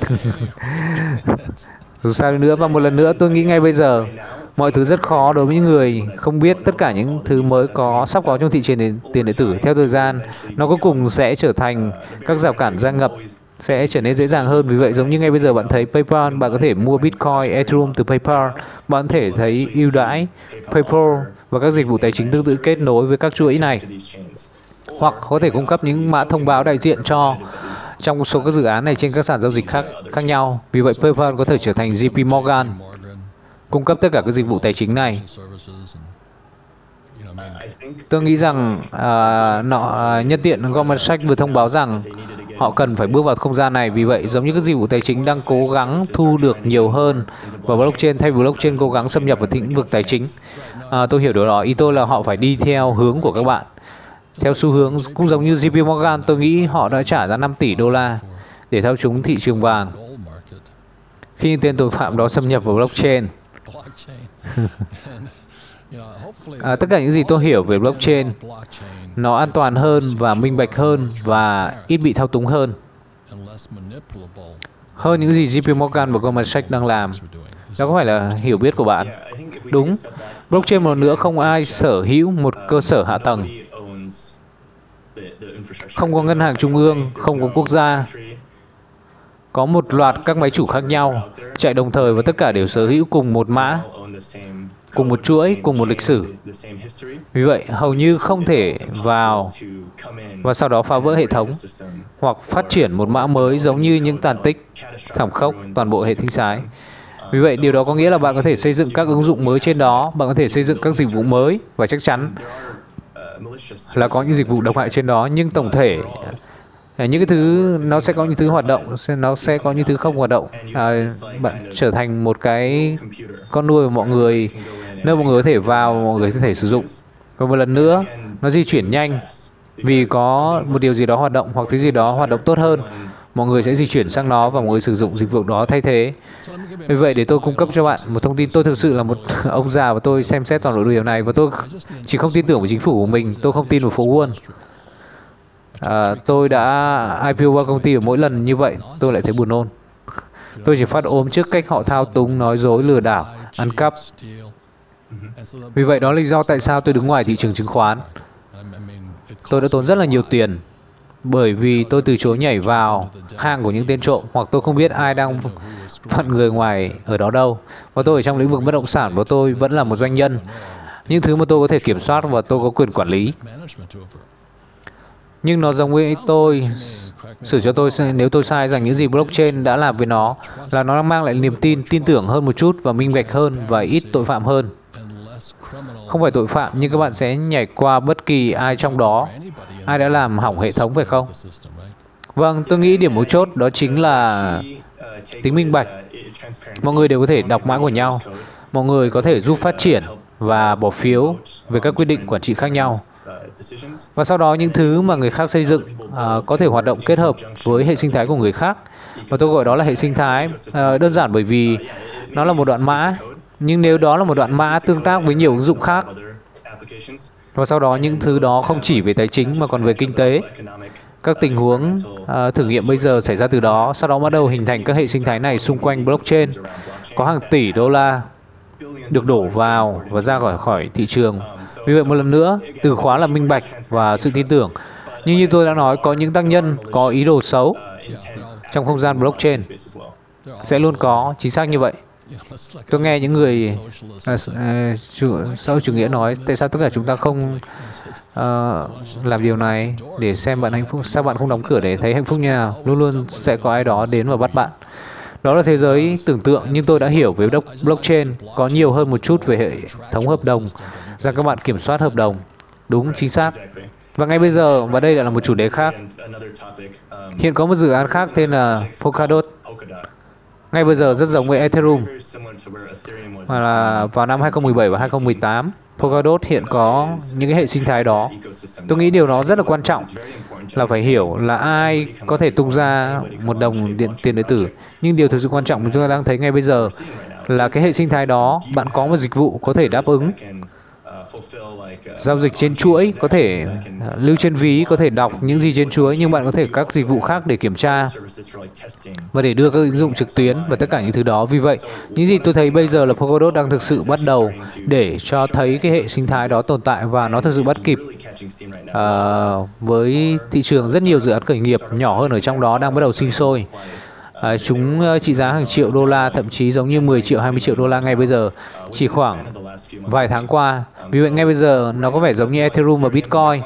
<laughs> dù sao nữa và một lần nữa tôi nghĩ ngay bây giờ mọi thứ rất khó đối với những người không biết tất cả những thứ mới có sắp có trong thị trường tiền điện tử. Theo thời gian nó cuối cùng sẽ trở thành các rào cản gia ngập sẽ trở nên dễ dàng hơn. Vì vậy giống như ngay bây giờ bạn thấy PayPal bạn có thể mua Bitcoin, Ethereum từ PayPal. Bạn có thể thấy ưu đãi PayPal và các dịch vụ tài chính tương tự kết nối với các chuỗi này. Hoặc có thể cung cấp những mã thông báo đại diện cho trong một số các dự án này trên các sàn giao dịch khác khác nhau. Vì vậy PayPal có thể trở thành JP Morgan cung cấp tất cả các dịch vụ tài chính này. Tôi nghĩ rằng uh, nọ uh, nhân tiện Goldman Sachs vừa thông báo rằng họ cần phải bước vào không gian này. Vì vậy giống như các dịch vụ tài chính đang cố gắng thu được nhiều hơn vào blockchain thay vì blockchain cố gắng xâm nhập vào lĩnh vực tài chính. À, tôi hiểu điều đó. Ý tôi là họ phải đi theo hướng của các bạn. Theo xu hướng cũng giống như JP Morgan tôi nghĩ họ đã trả ra 5 tỷ đô la để thao túng thị trường vàng. Khi những tên tội phạm đó xâm nhập vào blockchain à, tất cả những gì tôi hiểu về blockchain nó an toàn hơn và minh bạch hơn và ít bị thao túng hơn hơn những gì JP Morgan và Goldman Sachs đang làm. Đó có phải là hiểu biết của bạn? Đúng. Blockchain một nữa không ai sở hữu một cơ sở hạ tầng. Không có ngân hàng trung ương, không có quốc gia. Có một loạt các máy chủ khác nhau, chạy đồng thời và tất cả đều sở hữu cùng một mã cùng một chuỗi, cùng một lịch sử. Vì vậy, hầu như không thể vào và sau đó phá vỡ hệ thống hoặc phát triển một mã mới giống như những tàn tích thảm khốc toàn bộ hệ sinh thái. Vì vậy, điều đó có nghĩa là bạn có thể xây dựng các ứng dụng mới trên đó, bạn có thể xây dựng các dịch vụ mới và chắc chắn là có những dịch vụ độc hại trên đó, nhưng tổng thể Ờ, những cái thứ nó sẽ có những thứ hoạt động nó sẽ có những thứ không hoạt động. À, bạn trở thành một cái con nuôi của mọi người nơi mọi người có thể vào mọi người có thể sử dụng. Và một lần nữa nó di chuyển nhanh. Vì có một điều gì đó hoạt động hoặc thứ gì đó hoạt động tốt hơn mọi người sẽ di chuyển sang nó và mọi người sử dụng dịch vụ đó thay thế. Vì vậy để tôi cung cấp cho bạn một thông tin tôi thực sự là một <laughs> ông già và tôi xem xét toàn bộ điều này. Và tôi chỉ không tin tưởng vào chính phủ của mình tôi không tin vào phố Wall à, tôi đã IPO qua công ty và mỗi lần như vậy tôi lại thấy buồn nôn tôi chỉ phát ốm trước cách họ thao túng nói dối lừa đảo ăn cắp vì vậy đó là lý do tại sao tôi đứng ngoài thị trường chứng khoán. Tôi đã tốn rất là nhiều tiền bởi vì tôi từ chối nhảy vào hang của những tên trộm hoặc tôi không biết ai đang phận người ngoài ở đó đâu. Và tôi ở trong lĩnh vực bất động sản và tôi vẫn là một doanh nhân. Những thứ mà tôi có thể kiểm soát và tôi có quyền quản lý. Nhưng nó giống với tôi. Sửa cho tôi nếu tôi sai rằng những gì blockchain đã làm với nó là nó đang mang lại niềm tin, tin tưởng hơn một chút và minh bạch hơn và ít tội phạm hơn. Không phải tội phạm nhưng các bạn sẽ nhảy qua bất kỳ ai trong đó. Ai đã làm hỏng hệ thống phải không? Vâng tôi nghĩ điểm mấu chốt đó chính là tính minh bạch. Mọi người đều có thể đọc mã của nhau. Mọi người có thể giúp phát triển và bỏ phiếu về các quyết định quản trị khác nhau và sau đó những thứ mà người khác xây dựng uh, có thể hoạt động kết hợp với hệ sinh thái của người khác và tôi gọi đó là hệ sinh thái uh, đơn giản bởi vì nó là một đoạn mã nhưng nếu đó là một đoạn mã tương tác với nhiều ứng dụng khác Và sau đó những thứ đó không chỉ về tài chính mà còn về kinh tế. Các tình huống uh, thử nghiệm bây giờ xảy ra từ đó, sau đó bắt đầu hình thành các hệ sinh thái này xung quanh blockchain. Có hàng tỷ đô la được đổ vào và ra khỏi khỏi thị trường. Vì vậy một lần nữa, từ khóa là minh bạch và sự tin tưởng. Nhưng như tôi đã nói, có những tác nhân có ý đồ xấu trong không gian blockchain sẽ luôn có chính xác như vậy. Tôi nghe những người à, à, chủ, sau chủ nghĩa nói tại sao tất cả chúng ta không uh, làm điều này để xem bạn hạnh phúc sao bạn không đóng cửa để thấy hạnh phúc như nào luôn luôn sẽ có ai đó đến và bắt bạn đó là thế giới tưởng tượng nhưng tôi đã hiểu về blockchain có nhiều hơn một chút về hệ thống hợp đồng rằng các bạn kiểm soát hợp đồng. Đúng, chính xác. Và ngay bây giờ, và đây lại là một chủ đề khác. Hiện có một dự án khác tên là Polkadot ngay bây giờ rất giống với Ethereum mà là vào năm 2017 và 2018 Polkadot hiện có những cái hệ sinh thái đó. Tôi nghĩ điều đó rất là quan trọng, là phải hiểu là ai có thể tung ra một đồng điện, tiền điện tử. Nhưng điều thực sự quan trọng mà chúng ta đang thấy ngay bây giờ là cái hệ sinh thái đó, bạn có một dịch vụ có thể đáp ứng giao dịch trên chuỗi có thể uh, lưu trên ví có thể đọc những gì trên chuỗi nhưng bạn có thể các dịch vụ khác để kiểm tra và để đưa các ứng dụng trực tuyến và tất cả những thứ đó. Vì vậy những gì tôi thấy bây giờ là Polkadot đang thực sự bắt đầu để cho thấy cái hệ sinh thái đó tồn tại và nó thực sự bắt kịp. Uh, với thị trường rất nhiều dự án khởi nghiệp nhỏ hơn ở trong đó đang bắt đầu sinh sôi À, chúng ờ, trị giá hàng triệu đô la, thậm chí giống như 10 triệu, 20 triệu đô la ngay bây giờ, chỉ khoảng vài tháng qua. Vì vậy ngay bây giờ nó có vẻ giống như Ethereum và Bitcoin.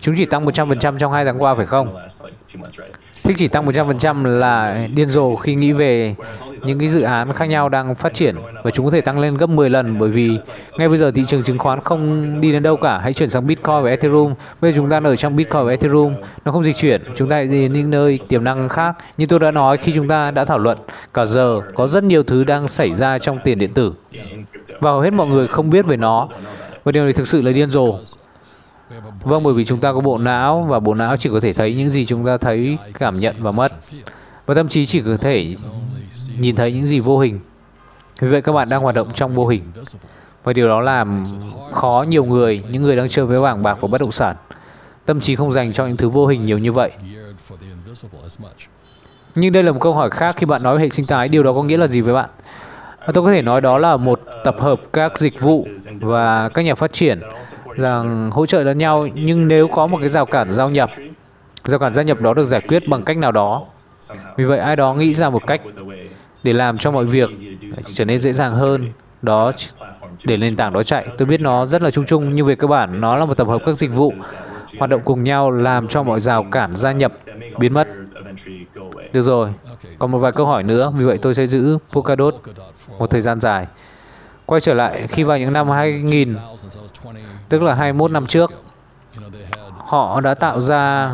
Chúng chỉ tăng 100% trong hai tháng qua phải không? Thích chỉ tăng 100% là điên rồ khi nghĩ về những cái dự án khác nhau đang phát triển và chúng có thể tăng lên gấp 10 lần bởi vì ngay bây giờ thị trường chứng khoán không đi đến đâu cả. Hãy chuyển sang Bitcoin và Ethereum. Bây giờ chúng ta ở trong Bitcoin và Ethereum, nó không dịch chuyển. Chúng ta đi đến những nơi tiềm năng khác. Như tôi đã nói khi chúng ta đã thảo luận cả giờ, có rất nhiều thứ đang xảy ra trong tiền điện tử. Và hầu hết mọi người không biết về nó. Và điều này thực sự là điên rồ. Vâng, bởi vì chúng ta có bộ não và bộ não chỉ có thể thấy những gì chúng ta thấy, cảm nhận và mất. Và tâm trí chỉ có thể nhìn thấy những gì vô hình. Vì vậy các bạn đang hoạt động trong vô hình. Và điều đó làm khó nhiều người, những người đang chơi với vàng bạc và bất động sản. Tâm trí không dành cho những thứ vô hình nhiều như vậy. Nhưng đây là một câu hỏi khác khi bạn nói về hệ sinh thái, điều đó có nghĩa là gì với bạn? Tôi có thể nói đó là một tập hợp các dịch vụ và các nhà phát triển rằng hỗ trợ lẫn nhau, nhưng nếu có một cái rào cản giao nhập, rào cản gia nhập đó được giải quyết bằng cách nào đó. Vì vậy, ai đó nghĩ ra một cách để làm cho mọi việc trở nên dễ dàng hơn, đó để nền tảng đó chạy. Tôi biết nó rất là chung chung, nhưng về cơ bản, nó là một tập hợp các dịch vụ hoạt động cùng nhau làm cho mọi rào cản gia nhập biến mất. Được rồi, còn một vài câu hỏi nữa. Vì vậy, tôi sẽ giữ Polkadot một thời gian dài. Quay trở lại, khi vào những năm 2000 tức là 21 năm trước họ đã tạo ra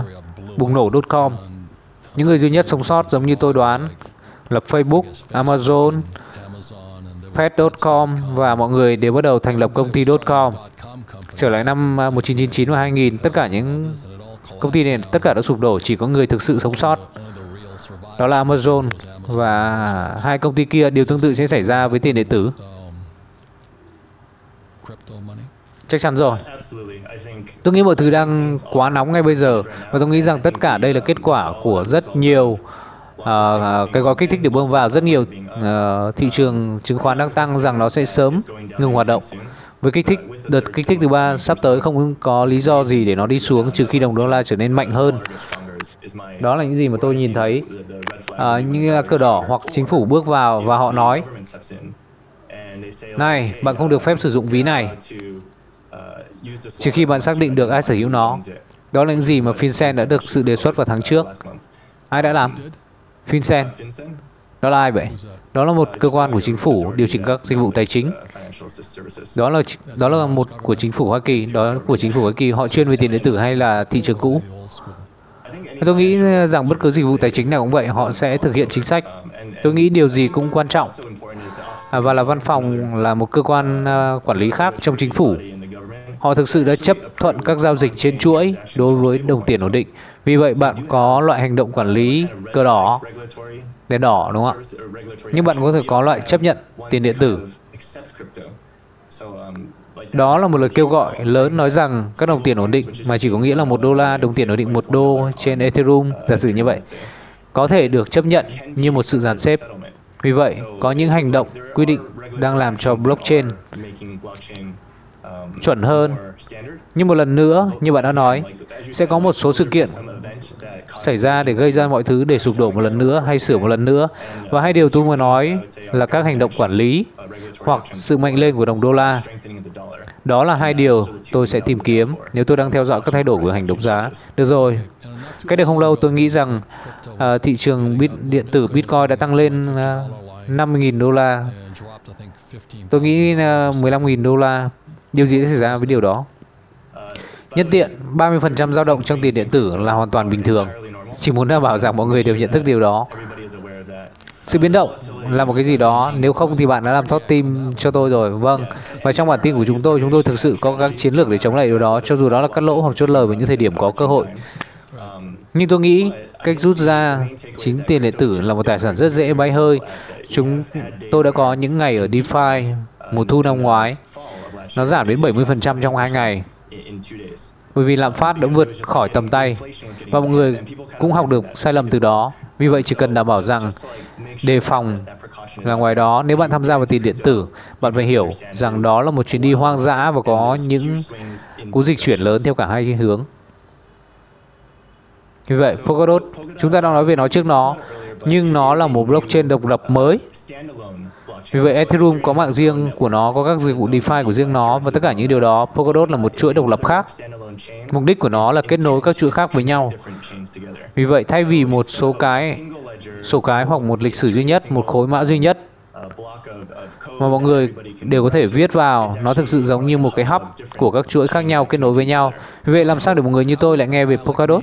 bùng nổ.com những người duy nhất sống sót giống như tôi đoán lập Facebook, Amazon, Pet.com và mọi người đều bắt đầu thành lập công ty.com. Trở lại năm à, 1999 và 2000, tất cả những công ty này tất cả đã sụp đổ, chỉ có người thực sự sống sót. Đó là Amazon và hai công ty kia điều tương tự sẽ xảy ra với tiền điện tử. Chắc chắn rồi. Tôi nghĩ mọi thứ đang quá nóng ngay bây giờ và tôi nghĩ rằng tất cả đây là kết quả của rất nhiều uh, cái gói kích thích được bơm vào. Rất nhiều uh, thị trường chứng khoán đang tăng rằng nó sẽ sớm ngừng hoạt động. Với kích thích đợt kích thích thứ ba sắp tới không có lý do gì để nó đi xuống trừ khi đồng đô la trở nên mạnh hơn. Đó là những gì mà tôi nhìn thấy. À, như là cờ đỏ hoặc chính phủ bước vào và họ nói này bạn không được phép sử dụng ví này trừ khi bạn xác định được ai sở hữu nó. Đó là những gì mà FinCEN đã được sự đề xuất vào tháng trước. Ai đã làm? FinCEN. Đó là ai vậy? Đó là một cơ quan của chính phủ điều chỉnh các dịch vụ tài chính. Đó là đó là một của chính phủ Hoa Kỳ, đó là của chính phủ Hoa Kỳ. Họ chuyên về tiền điện tử hay là thị trường cũ? Tôi nghĩ rằng bất cứ dịch vụ tài chính nào cũng vậy, họ sẽ thực hiện chính sách. Tôi nghĩ điều gì cũng quan trọng. À, và là văn phòng là một cơ quan à, quản lý khác trong chính phủ Họ thực sự đã chấp thuận các giao dịch trên chuỗi đối với đồng tiền ổn định. Vì vậy bạn có loại hành động quản lý cờ đỏ, đèn đỏ đúng không ạ? Nhưng bạn có thể có loại chấp nhận tiền điện tử. Đó là một lời kêu gọi lớn nói rằng các đồng tiền ổn định mà chỉ có nghĩa là một đô la đồng tiền ổn định một đô trên Ethereum, giả sử như vậy, có thể được chấp nhận như một sự dàn xếp. Vì vậy, có những hành động quy định đang làm cho blockchain chuẩn hơn. Nhưng một lần nữa, như bạn đã nói, sẽ có một số sự kiện xảy ra để gây ra mọi thứ để sụp đổ một lần nữa hay sửa một lần nữa. Và hai điều tôi muốn nói là các hành động quản lý hoặc sự mạnh lên của đồng đô la. Đó là hai điều tôi sẽ tìm kiếm nếu tôi đang theo dõi các thay đổi của hành động giá. Được rồi, cách đây không lâu tôi nghĩ rằng uh, thị trường bit, điện tử Bitcoin đã tăng lên uh, à, 50.000 đô la. Tôi nghĩ uh, 15.000 đô la. Điều gì sẽ xảy ra với điều đó? Nhân tiện, 30% dao động trong tiền điện tử là hoàn toàn bình thường. Chỉ muốn đảm bảo rằng mọi người đều nhận thức điều đó. Sự biến động là một cái gì đó, nếu không thì bạn đã làm thoát tim cho tôi rồi. Vâng, và trong bản tin của chúng tôi, chúng tôi thực sự có các chiến lược để chống lại điều đó, cho dù đó là cắt lỗ hoặc chốt lời vào những thời điểm có cơ hội. Nhưng tôi nghĩ cách rút ra chính tiền điện tử là một tài sản rất dễ bay hơi. Chúng tôi đã có những ngày ở DeFi mùa thu năm ngoái. Nó giảm đến 70% trong hai ngày bởi vì lạm phát đã vượt khỏi tầm tay và mọi người cũng học được sai lầm từ đó. Vì vậy chỉ cần đảm bảo rằng đề phòng là ngoài đó nếu bạn tham gia vào tiền điện tử, bạn phải hiểu rằng đó là một chuyến đi hoang dã và có những cú dịch chuyển lớn theo cả hai hướng. Vì vậy, Polkadot, chúng ta đang nói về nó trước nó, nhưng nó là một blockchain độc lập mới vì vậy Ethereum có mạng riêng của nó, có các dịch vụ DeFi của riêng nó và tất cả những điều đó, Polkadot là một chuỗi độc lập khác. Mục đích của nó là kết nối các chuỗi khác với nhau. Vì vậy thay vì một số cái số cái hoặc một lịch sử duy nhất, một khối mã duy nhất mà mọi người đều có thể viết vào, nó thực sự giống như một cái hub của các chuỗi khác nhau kết nối với nhau. Vì vậy làm sao để một người như tôi lại nghe về Polkadot?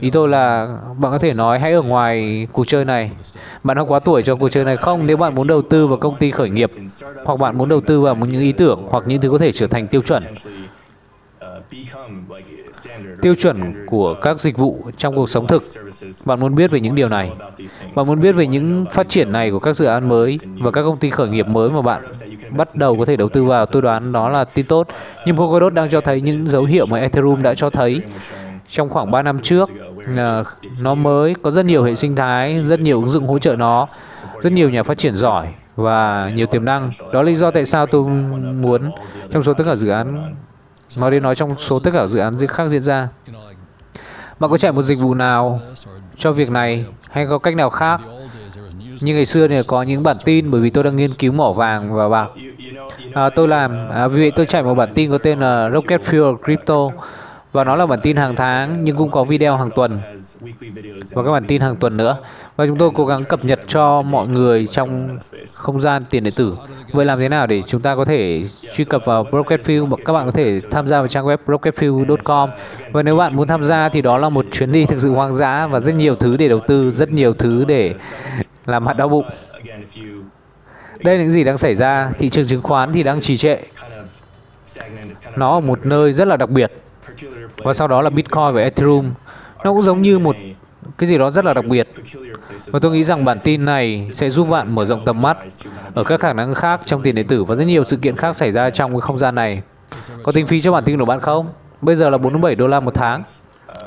Ý tôi là bạn có thể nói hãy ở ngoài cuộc chơi này. Bạn đã quá tuổi cho cuộc chơi này không? Nếu bạn muốn đầu tư vào công ty khởi nghiệp hoặc bạn muốn đầu tư vào những ý tưởng hoặc những thứ có thể trở thành tiêu chuẩn tiêu chuẩn của các dịch vụ trong cuộc sống thực. Bạn muốn biết về những điều này. Bạn muốn biết về những phát triển này của các dự án mới và các công ty khởi nghiệp mới mà bạn bắt đầu có thể đầu tư vào. Tôi đoán đó là tin tốt. Nhưng Polkadot đang cho thấy những dấu hiệu mà Ethereum đã cho thấy trong khoảng 3 năm trước ờ, nó mới có rất nhiều hệ sinh thái, rất nhiều ứng dụng hỗ trợ nó, rất nhiều nhà phát triển giỏi và nhiều tiềm năng. Đó là lý do tại sao tôi muốn trong số tất cả dự án nói đến nói trong số tất cả dự án khác diễn ra. Bạn có chạy một dịch vụ nào cho việc này hay có cách nào khác? Như ngày xưa thì có những bản tin bởi vì tôi đang nghiên cứu mỏ vàng và bạc. À, tôi làm, à, vì vậy tôi chạy một bản tin có tên là Rocket Fuel Crypto và nó là bản tin hàng tháng, nhưng cũng có video hàng tuần. Và các bản tin hàng tuần nữa. Và chúng tôi cố gắng cập nhật cho mọi người trong không gian tiền điện tử. Vậy làm thế nào để chúng ta có thể truy cập vào Rocketfuel các bạn có thể tham gia vào trang web rocketfuel.com và nếu bạn muốn tham gia thì đó là một chuyến đi thực sự hoang dã và rất nhiều thứ để đầu tư, rất nhiều thứ để làm hạt đau bụng. Đây là những gì đang xảy ra. Thị trường chứng khoán thì đang trì trệ. Nó ở một nơi rất là đặc biệt và sau đó là Bitcoin và Ethereum. Nó cũng giống như một cái gì đó rất là đặc biệt. Và tôi nghĩ rằng bản tin này sẽ giúp bạn mở rộng tầm mắt ở các khả năng khác trong tiền điện tử và rất nhiều sự kiện khác xảy ra trong cái không gian này. Có tính phí cho bản tin của bạn không? Bây giờ là 47 đô la một tháng.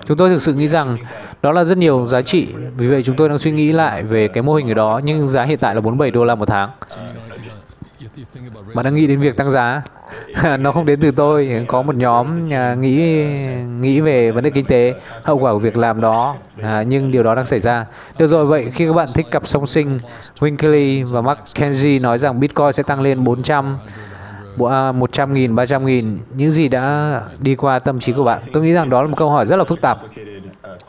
Chúng tôi thực sự nghĩ rằng đó là rất nhiều giá trị. Vì vậy chúng tôi đang suy nghĩ lại về cái mô hình ở đó, nhưng giá hiện tại là 47 đô la một tháng. Bạn đang nghĩ đến việc tăng giá? <laughs> nó không đến từ tôi có một nhóm à, nghĩ nghĩ về vấn đề kinh tế hậu quả của việc làm đó. À, nhưng điều đó đang xảy ra. Được rồi vậy khi các bạn thích cặp song sinh Winkley và Mackenzie nói rằng Bitcoin sẽ tăng lên 400 100 à, nghìn, 300 nghìn. Những gì đã đi qua tâm trí của bạn? Tôi nghĩ rằng đó là một câu hỏi rất là phức tạp.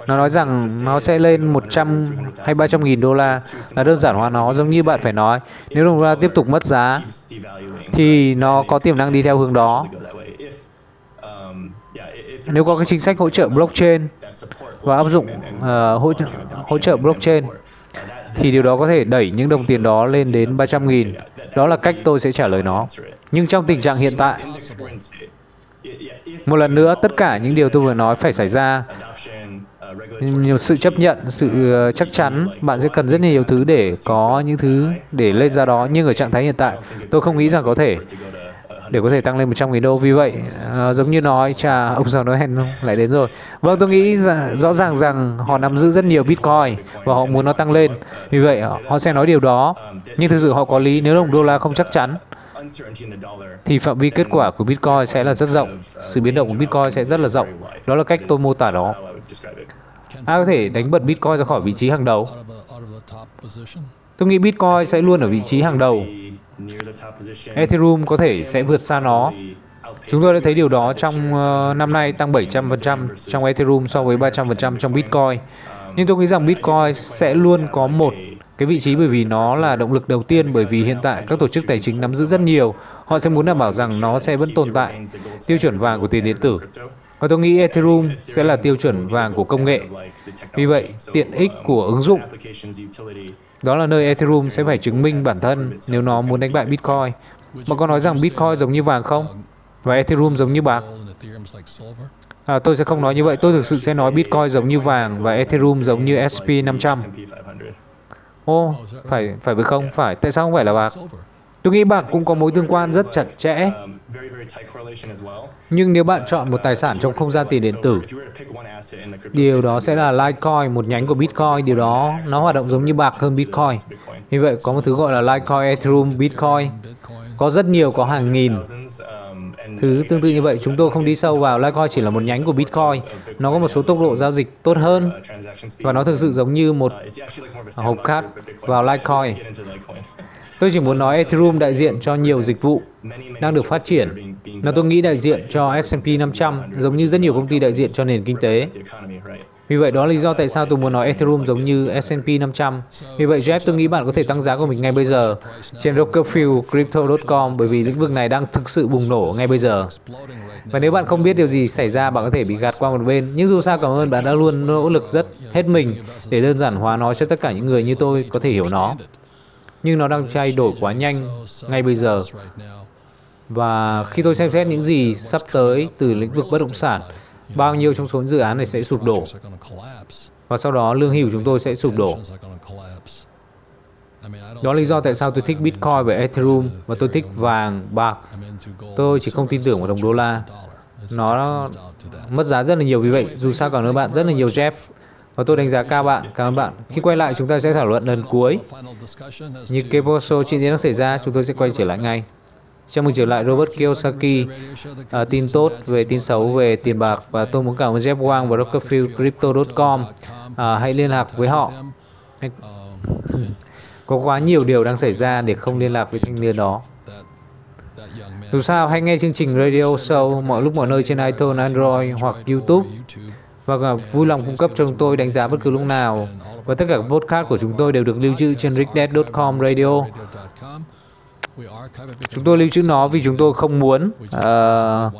Nó nói rằng nó sẽ lên 100 hay 300 nghìn đô la Là đơn giản hóa nó giống như bạn phải nói Nếu đồng đô la tiếp tục mất giá Thì nó có tiềm năng đi theo hướng đó Nếu có cái chính sách hỗ trợ blockchain Và áp dụng uh, hỗ, hỗ trợ blockchain thì điều đó có thể đẩy những đồng tiền đó lên đến 300 nghìn. Đó là cách tôi sẽ trả lời nó. Nhưng trong tình trạng hiện tại, một lần nữa, tất cả những điều tôi vừa nói phải xảy ra nhiều sự chấp nhận, sự ờ, chắc chắn, bạn sẽ cần rất nhiều thứ để có những thứ để lên ra đó nhưng ở trạng thái hiện tại, tôi không nghĩ rằng có thể, để có thể tăng lên 100 nghìn đô vì vậy ờ, giống như nói, chà, ông giàu nói hẹn lại đến rồi vâng tôi nghĩ rõ ràng rằng họ nắm giữ rất nhiều bitcoin và họ muốn nó tăng lên vì vậy họ sẽ nói điều đó nhưng thực sự họ có lý, nếu đồng đô la không chắc chắn, thì phạm vi kết quả của Bitcoin sẽ là rất rộng. Sự biến động của Bitcoin sẽ rất là rộng. Đó là cách tôi mô tả đó. Ai có thể đánh bật Bitcoin ra khỏi vị trí hàng đầu? Tôi nghĩ Bitcoin sẽ luôn ở vị trí hàng đầu. Ethereum có thể sẽ vượt xa nó. Chúng tôi đã thấy điều đó trong uh, năm nay tăng 700% trong Ethereum so với 300% trong Bitcoin. Nhưng tôi nghĩ rằng Bitcoin sẽ luôn có một cái vị trí bởi vì nó là động lực đầu tiên bởi vì hiện tại các tổ chức tài chính nắm giữ rất nhiều. Họ sẽ muốn đảm bảo rằng nó sẽ vẫn tồn tại tiêu chuẩn vàng của tiền điện tử. Và tôi nghĩ Ethereum sẽ là tiêu chuẩn vàng của công nghệ. Vì vậy, tiện ích của ứng dụng đó là nơi Ethereum sẽ phải chứng minh bản thân nếu nó muốn đánh bại Bitcoin. Mà có nói rằng Bitcoin giống như vàng không? Và Ethereum giống như bạc? À, tôi sẽ không nói như vậy. Tôi thực sự sẽ nói Bitcoin giống như vàng và Ethereum giống như SP500. Ô, phải phải với không? Phải. Tại sao không phải là bạc? Tôi nghĩ bạc cũng có mối tương quan rất chặt chẽ. Nhưng nếu bạn chọn một tài sản trong không gian tiền điện tử, điều đó sẽ là Litecoin, một nhánh của Bitcoin. Điều đó nó hoạt động giống như bạc hơn Bitcoin. Như vậy có một thứ gọi là Litecoin, Ethereum, Bitcoin. Có rất nhiều, có hàng nghìn. Thứ tương tự như vậy, chúng tôi không đi sâu vào Litecoin chỉ là một nhánh của Bitcoin. Nó có một số tốc độ giao dịch tốt hơn và nó thực sự giống như một hộp cát vào Litecoin. <laughs> Tôi chỉ muốn nói Ethereum đại diện cho nhiều dịch vụ đang được phát triển. Nó tôi nghĩ đại diện cho S&P 500 giống như rất nhiều công ty đại diện cho nền kinh tế. Vì vậy đó là lý do tại sao tôi muốn nói Ethereum giống như S&P 500. Vì vậy, Jeff, tôi nghĩ bạn có thể tăng giá của mình ngay bây giờ trên Rockefeller Crypto.com bởi vì lĩnh vực này đang thực sự bùng nổ ngay bây giờ. Và nếu bạn không biết điều gì xảy ra, bạn có thể bị gạt qua một bên. Nhưng dù sao, cảm ơn bạn đã luôn nỗ lực rất hết mình để đơn giản hóa nó cho tất cả những người như tôi có thể hiểu nó nhưng nó đang thay đổi quá nhanh ngay bây giờ. Và khi tôi xem xét những gì sắp tới từ lĩnh vực bất động sản, bao nhiêu trong số dự án này sẽ sụp đổ. Và sau đó lương hưu chúng tôi sẽ sụp đổ. Đó là lý do tại sao tôi thích Bitcoin và Ethereum và tôi thích vàng, bạc. Tôi chỉ không tin tưởng vào đồng đô la. Nó mất giá rất là nhiều vì vậy. Dù sao cảm ơn bạn rất là nhiều Jeff và tôi đánh giá cao bạn. Cảm ơn bạn. Khi quay lại, chúng ta sẽ thảo luận lần cuối. Như Keposo chuyện gì đang xảy ra, chúng tôi sẽ quay trở lại ngay. Chào mừng trở lại Robert Kiyosaki, à, tin tốt về tin xấu về tiền bạc và tôi muốn cảm ơn Jeff Wang và Rockefeller Crypto.com. À, hãy liên lạc với họ. Có quá nhiều điều đang xảy ra để không liên lạc với thanh niên đó. Dù sao, hãy nghe chương trình Radio Show mọi lúc mọi nơi trên iTunes, Android hoặc YouTube Vâng và vui lòng cung cấp cho chúng tôi đánh giá bất cứ lúc nào. Và tất cả các podcast của chúng tôi đều được lưu trữ trên rickdead.com radio. Chúng tôi lưu trữ nó vì chúng tôi không muốn uh,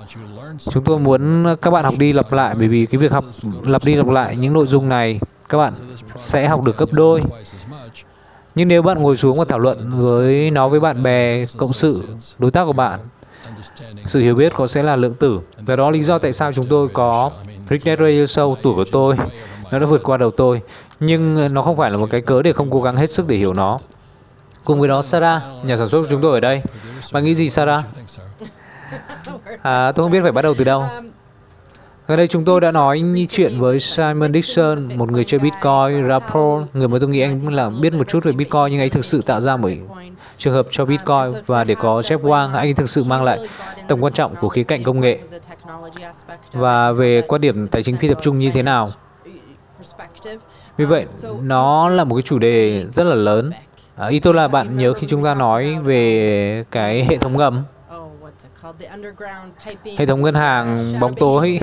chúng tôi muốn các bạn học đi lặp lại bởi vì cái việc học lặp đi lặp lại những nội dung này các bạn sẽ học được gấp đôi. Nhưng nếu bạn ngồi xuống và thảo luận với nó với bạn bè, cộng sự, đối tác của bạn, sự hiểu biết có sẽ là lượng tử. Và đó lý do tại sao chúng tôi có Ricknet Radio Show tuổi của tôi. Nó đã vượt qua đầu tôi nhưng nó không phải là một cái cớ để không cố gắng hết sức để hiểu nó. Cùng với đó Sarah nhà sản xuất của chúng tôi ở đây. Bạn nghĩ gì Sarah? <laughs> À, tôi không biết phải bắt đầu từ đâu Gần đây chúng tôi đã nói như chuyện với Simon Dixon, một người chơi Bitcoin, Rapport, người mà tôi nghĩ anh là biết một chút về Bitcoin nhưng anh thực sự tạo ra một trường hợp cho Bitcoin và để có Jeff Wang, anh thực sự mang lại tầm quan trọng của khía cạnh công nghệ và về quan điểm tài chính phi tập trung như thế nào. Vì vậy, nó là một cái chủ đề rất là lớn. À, ý tôi là bạn nhớ khi chúng ta nói về cái hệ thống ngầm Hệ thống ngân hàng bóng tối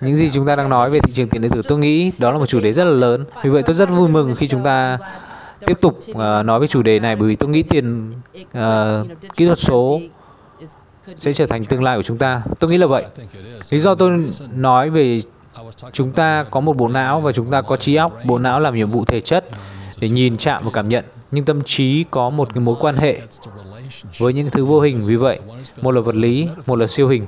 Những gì chúng ta đang nói về thị trường tiền điện tử tôi nghĩ đó là một chủ đề rất là lớn Vì vậy tôi rất vui mừng khi chúng ta tiếp tục uh, nói về chủ đề này bởi vì tôi nghĩ tiền uh, kỹ thuật số sẽ trở thành tương lai của chúng ta. Tôi nghĩ là vậy. Lý do tôi nói về chúng ta có một bộ não và chúng ta có trí óc. Bộ não làm nhiệm vụ thể chất để nhìn, chạm và cảm nhận. Nhưng tâm trí có một cái mối quan hệ với những thứ vô hình. Vì vậy, một là vật lý, một là siêu hình.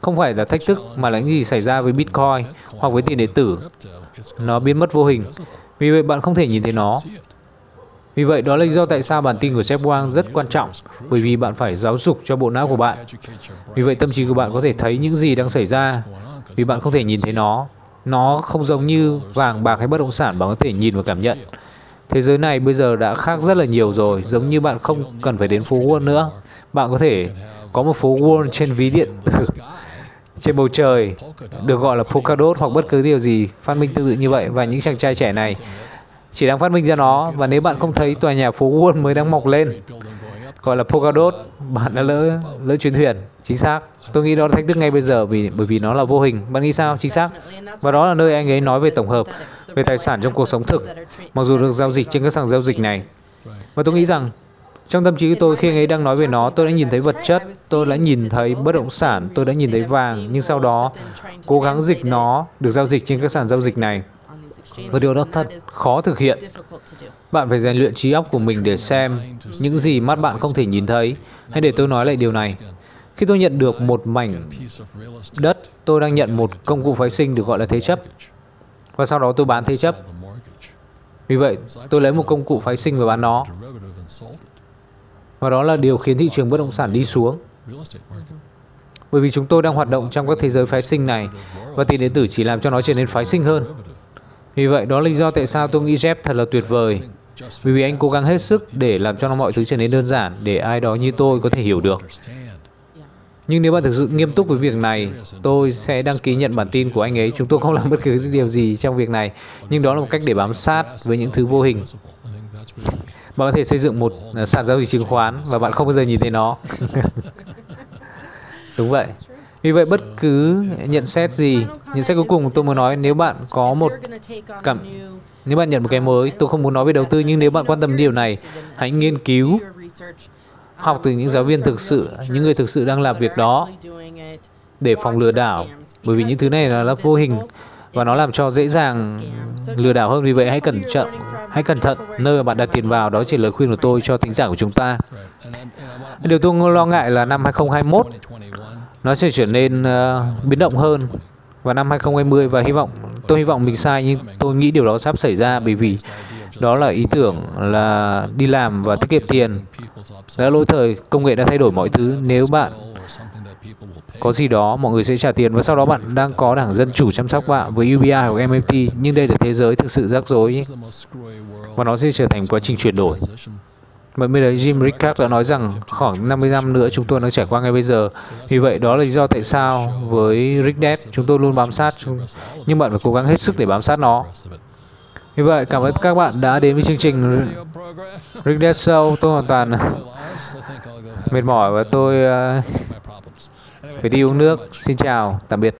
không phải là thách thức mà là những gì xảy ra với Bitcoin hoặc với tiền điện tử. Nó biến mất vô hình. Vì vậy bạn không thể nhìn thấy nó. Vì vậy đó là lý do tại sao bản tin của Jeff Wang rất quan trọng, bởi vì bạn phải giáo dục cho bộ não của bạn. Vì vậy tâm trí của bạn có thể thấy những gì đang xảy ra, vì bạn không thể nhìn thấy nó. Nó không giống như vàng, bạc hay bất động sản bạn có thể nhìn và cảm nhận. Thế giới này bây giờ đã khác rất là nhiều rồi, giống như bạn không cần phải đến phố Wall nữa. Bạn có thể có một phố Wall trên ví điện tử, <laughs> trên bầu trời, được gọi là Polkadot hoặc bất cứ điều gì phát minh tương tự như vậy. Và những chàng trai trẻ này chỉ đang phát minh ra nó và nếu bạn không thấy tòa nhà phố Wall mới đang mọc lên gọi là Polkadot bạn đã lỡ lỡ chuyến thuyền. Chính xác. Tôi nghĩ đó là thách thức ngay bây giờ vì, bởi vì nó là vô hình. Bạn nghĩ sao? Chính xác. Và đó là nơi anh ấy nói về tổng hợp, về tài sản trong cuộc sống thực, mặc dù được giao dịch trên các sàn giao dịch này. Và tôi nghĩ rằng, trong tâm trí của tôi khi anh ấy đang nói về nó, tôi đã nhìn thấy vật chất, tôi đã nhìn thấy bất động sản, tôi đã nhìn thấy vàng. Nhưng sau đó, cố gắng dịch nó, được giao dịch trên các sàn giao dịch này và điều đó thật khó thực hiện. Bạn phải rèn luyện trí óc của mình để xem những gì mắt bạn không thể nhìn thấy. Hay để tôi nói lại điều này. Khi tôi nhận được một mảnh đất, tôi đang nhận một công cụ phái sinh được gọi là thế chấp. Và sau đó tôi bán thế chấp. Vì vậy, tôi lấy một công cụ phái sinh và bán nó. Và đó là điều khiến thị trường bất động sản đi xuống. Bởi vì chúng tôi đang hoạt động trong các thế giới phái sinh này và tiền điện tử chỉ làm cho nó trở nên phái sinh hơn. Vì vậy, đó là lý do tại sao tôi nghĩ Jeff thật là tuyệt vời. Vì vì anh cố gắng hết sức để làm cho mọi thứ trở nên đơn giản, để ai đó như tôi có thể hiểu được. Nhưng nếu bạn thực sự nghiêm túc với việc này, tôi sẽ đăng ký nhận bản tin của anh ấy. Chúng tôi không làm bất cứ điều gì trong việc này, nhưng đó là một cách để bám sát với những thứ vô hình. Bạn có thể xây dựng một à, sàn giao dịch chứng khoán và bạn không bao giờ nhìn thấy nó. <laughs> Đúng vậy. Vì vậy bất cứ nhận xét gì, nhận xét cuối cùng tôi muốn nói nếu bạn có một cảm nếu bạn nhận một cái mới, tôi không muốn nói về đầu tư nhưng nếu bạn quan tâm điều này, hãy nghiên cứu học từ những giáo viên thực sự, những người thực sự đang làm việc đó để phòng lừa đảo. Bởi vì những thứ này là, là vô hình và nó làm cho dễ dàng lừa đảo hơn. Vì vậy hãy cẩn trọng, hãy cẩn thận nơi mà bạn đặt tiền vào. Đó chỉ là lời khuyên của tôi cho tính giả của chúng ta. Điều tôi lo ngại là năm 2021 nó sẽ trở nên uh, biến động hơn vào năm 2020 và hy vọng tôi hy vọng mình sai nhưng tôi nghĩ điều đó sắp xảy ra bởi vì đó là ý tưởng là đi làm và tiết kiệm tiền. Đã lỗi thời công nghệ đã thay đổi mọi thứ. Nếu bạn có gì đó mọi người sẽ trả tiền và sau đó bạn đang có đảng dân chủ chăm sóc bạn với UBI hoặc MMT nhưng đây là thế giới thực sự rắc rối và nó sẽ trở thành quá trình chuyển đổi Mới bây giờ Jim Rickard đã nói rằng khoảng 50 năm nữa chúng tôi đang trải qua ngay bây giờ. Vì vậy đó là lý do tại sao với Rick Depp chúng tôi luôn bám sát, nhưng bạn phải cố gắng hết sức để bám sát nó. Vì vậy cảm ơn các bạn đã đến với chương trình Rick Dead Show. Tôi hoàn toàn mệt mỏi và tôi uh, phải đi uống nước. Xin chào, tạm biệt.